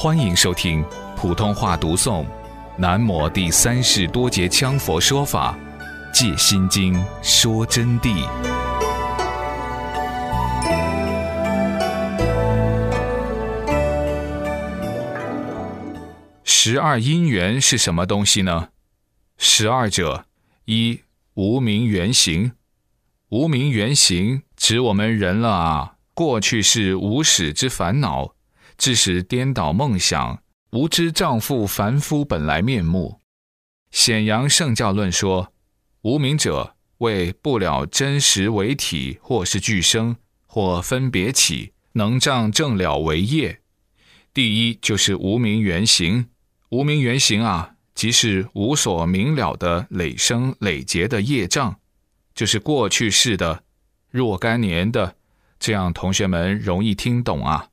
欢迎收听普通话读诵《南摩第三世多杰羌佛说法·借心经说真谛》。十二因缘是什么东西呢？十二者，一无名原形。无名原形指我们人了啊，过去是无始之烦恼。致使颠倒梦想，无知丈夫凡夫本来面目。显扬圣教论说，无名者为不了真实为体，或是俱生，或分别起，能障正了为业。第一就是无名原形，无名原形啊，即是无所明了的累生累劫的业障，就是过去式的若干年的，这样同学们容易听懂啊。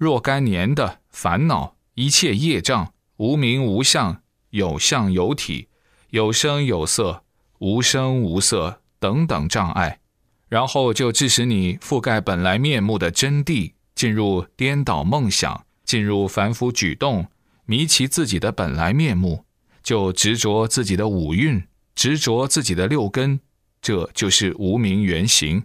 若干年的烦恼，一切业障，无名无相，有相有体，有声有色，无声无色等等障碍，然后就致使你覆盖本来面目的真谛，进入颠倒梦想，进入凡夫举动，迷其自己的本来面目，就执着自己的五蕴，执着自己的六根，这就是无名原形。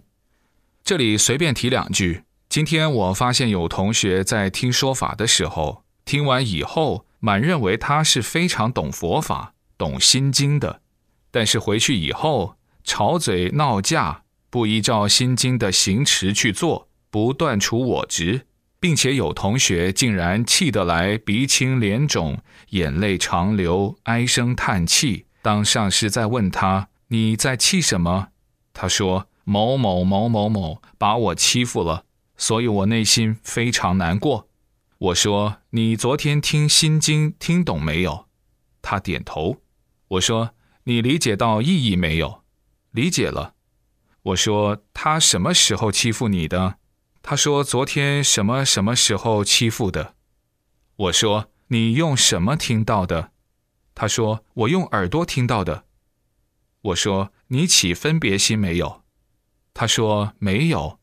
这里随便提两句。今天我发现有同学在听说法的时候，听完以后满认为他是非常懂佛法、懂心经的，但是回去以后吵嘴闹架，不依照心经的行持去做，不断除我执，并且有同学竟然气得来鼻青脸肿、眼泪长流、唉声叹气。当上师在问他你在气什么，他说某某某某某把我欺负了。所以我内心非常难过。我说：“你昨天听心经听懂没有？”他点头。我说：“你理解到意义没有？”理解了。我说：“他什么时候欺负你的？”他说：“昨天什么什么时候欺负的？”我说：“你用什么听到的？”他说：“我用耳朵听到的。”我说：“你起分别心没有？”他说：“没有。”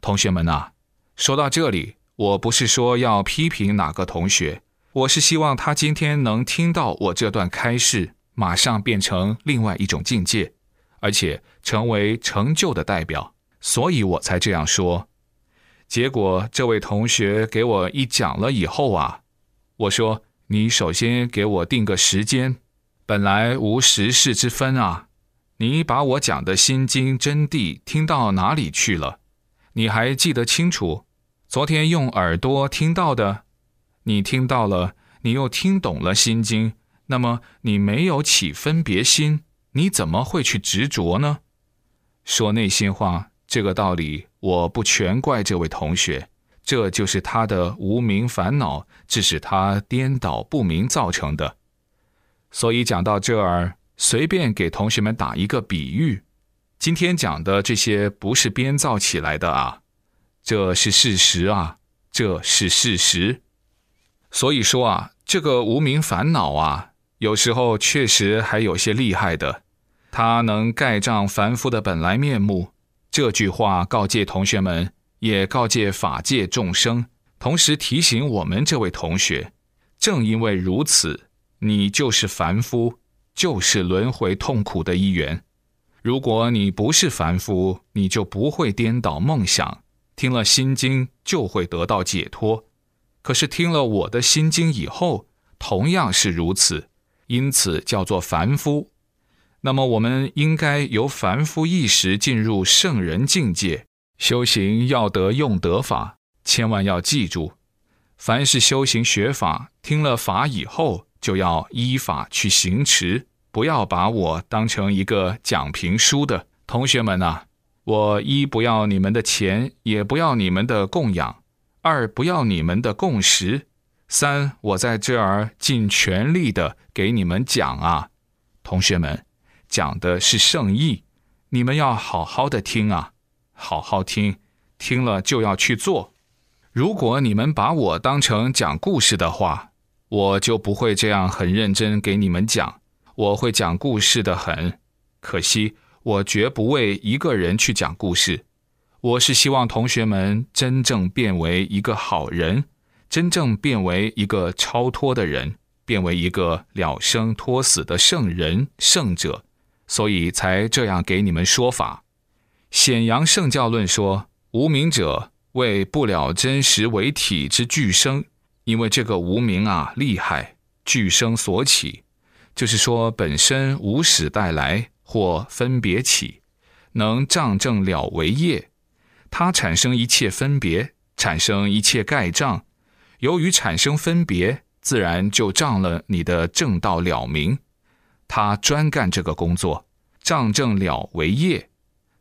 同学们呐。说到这里，我不是说要批评哪个同学，我是希望他今天能听到我这段开示，马上变成另外一种境界，而且成为成就的代表，所以我才这样说。结果这位同学给我一讲了以后啊，我说你首先给我定个时间，本来无时事之分啊，你把我讲的心经真谛听到哪里去了？你还记得清楚？昨天用耳朵听到的，你听到了，你又听懂了心经，那么你没有起分别心，你怎么会去执着呢？说内心话，这个道理我不全怪这位同学，这就是他的无名烦恼，致使他颠倒不明造成的。所以讲到这儿，随便给同学们打一个比喻。今天讲的这些不是编造起来的啊，这是事实啊，这是事实。所以说啊，这个无名烦恼啊，有时候确实还有些厉害的，它能盖障凡夫的本来面目。这句话告诫同学们，也告诫法界众生，同时提醒我们这位同学：正因为如此，你就是凡夫，就是轮回痛苦的一员。如果你不是凡夫，你就不会颠倒梦想，听了心经就会得到解脱。可是听了我的心经以后，同样是如此，因此叫做凡夫。那么我们应该由凡夫意识进入圣人境界，修行要得用得法，千万要记住，凡是修行学法，听了法以后，就要依法去行持。不要把我当成一个讲评书的同学们呐！我一不要你们的钱，也不要你们的供养；二不要你们的共识；三我在这儿尽全力的给你们讲啊，同学们，讲的是圣意，你们要好好的听啊，好好听，听了就要去做。如果你们把我当成讲故事的话，我就不会这样很认真给你们讲。我会讲故事的很，可惜我绝不为一个人去讲故事。我是希望同学们真正变为一个好人，真正变为一个超脱的人，变为一个了生脱死的圣人、圣者，所以才这样给你们说法。显阳圣教论说，无名者为不了真实为体之具生，因为这个无名啊厉害，具生所起，就是说本身无始带来或分别起，能障正了为业，它产生一切分别，产生一切盖障。由于产生分别，自然就障了你的正道了明。他专干这个工作，障正了为业。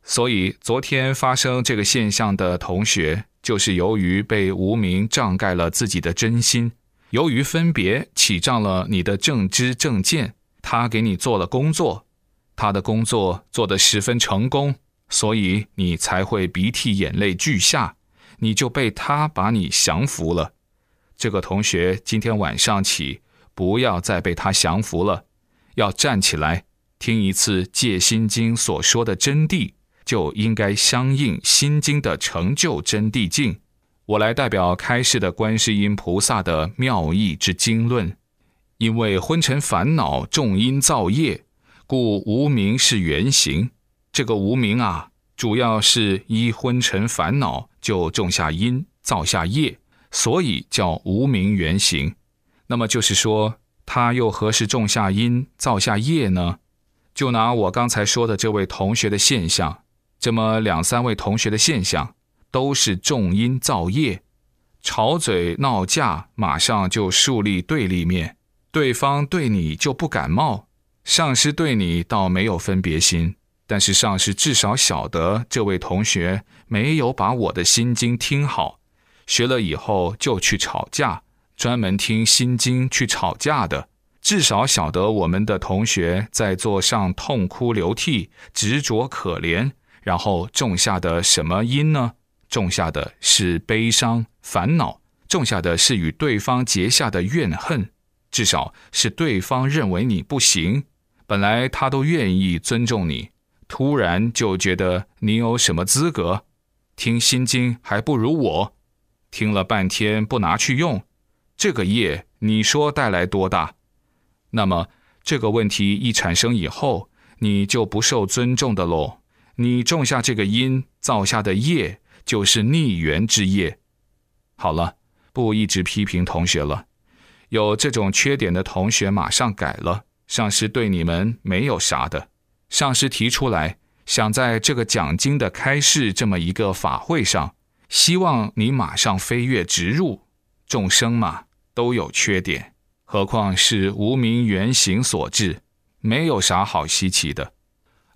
所以昨天发生这个现象的同学，就是由于被无名障盖了自己的真心，由于分别起障了你的正知正见，他给你做了工作，他的工作做得十分成功，所以你才会鼻涕眼泪俱下，你就被他把你降服了。这个同学今天晚上起，不要再被他降服了，要站起来听一次《戒心经》所说的真谛，就应该相应《心经》的成就真谛境。我来代表开示的观世音菩萨的妙义之经论。因为昏沉烦恼重因造业，故无名是原形。这个无名啊，主要是依昏沉烦恼就种下因，造下业。所以叫无名原形，那么就是说，他又何时种下因、造下业呢？就拿我刚才说的这位同学的现象，这么两三位同学的现象，都是种因造业，吵嘴闹架，马上就树立对立面，对方对你就不感冒，上师对你倒没有分别心，但是上师至少晓得这位同学没有把我的心经听好。学了以后就去吵架，专门听心经去吵架的，至少晓得我们的同学在座上痛哭流涕、执着可怜，然后种下的什么因呢？种下的是悲伤、烦恼，种下的是与对方结下的怨恨，至少是对方认为你不行，本来他都愿意尊重你，突然就觉得你有什么资格听心经还不如我。听了半天不拿去用，这个业你说带来多大？那么这个问题一产生以后，你就不受尊重的喽。你种下这个因，造下的业就是逆缘之业。好了，不一直批评同学了。有这种缺点的同学马上改了。上师对你们没有啥的。上师提出来，想在这个讲经的开示这么一个法会上。希望你马上飞跃直入，众生嘛都有缺点，何况是无名原形所致，没有啥好稀奇的。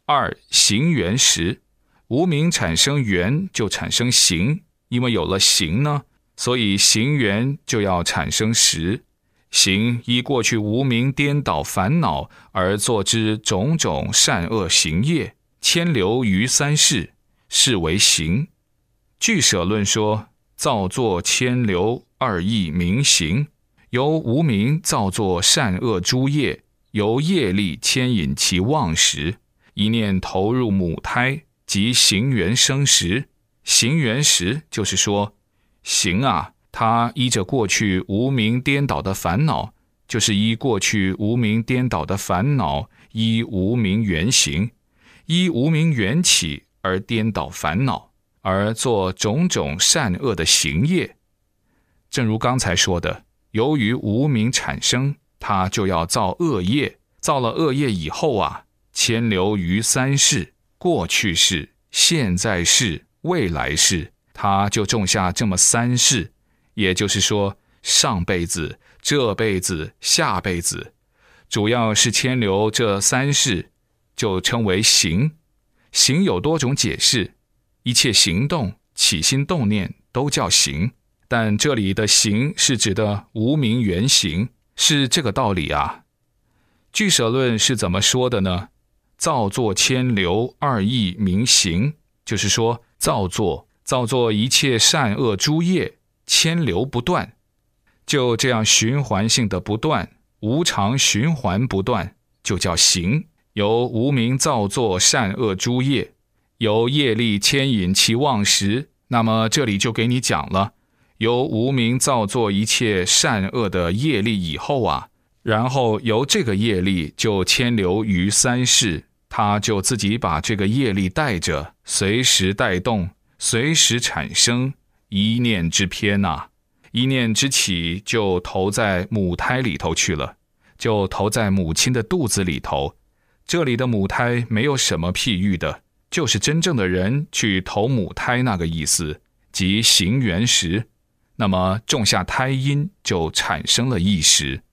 二行缘时，无名产生缘就产生行，因为有了行呢，所以行缘就要产生识。行依过去无名颠倒烦恼而作之种种善恶行业，牵流于三世，是为行。据舍论说，造作牵流二义名行，由无名造作善恶诸业，由业力牵引其妄识，一念投入母胎，即行缘生时。行缘时，就是说，行啊，它依着过去无名颠倒的烦恼，就是依过去无名颠倒的烦恼，依无名缘行，依无名缘起而颠倒烦恼。而做种种善恶的行业，正如刚才说的，由于无名产生，他就要造恶业。造了恶业以后啊，牵流于三世：过去世、现在世、未来世，他就种下这么三世。也就是说，上辈子、这辈子、下辈子，主要是牵留这三世，就称为行。行有多种解释。一切行动、起心动念都叫行，但这里的行是指的无名原形，是这个道理啊。俱舍论是怎么说的呢？造作牵流二义名行，就是说造作造作一切善恶诸业，牵流不断，就这样循环性的不断，无常循环不断，就叫行。由无名造作善恶诸业。由业力牵引其妄识，那么这里就给你讲了，由无名造作一切善恶的业力以后啊，然后由这个业力就牵流于三世，他就自己把这个业力带着，随时带动，随时产生一念之偏呐，一念之起就投在母胎里头去了，就投在母亲的肚子里头。这里的母胎没有什么譬喻的，就是真正的人去投母胎那个意思，即行缘时。那么种下胎因，就产生了意识。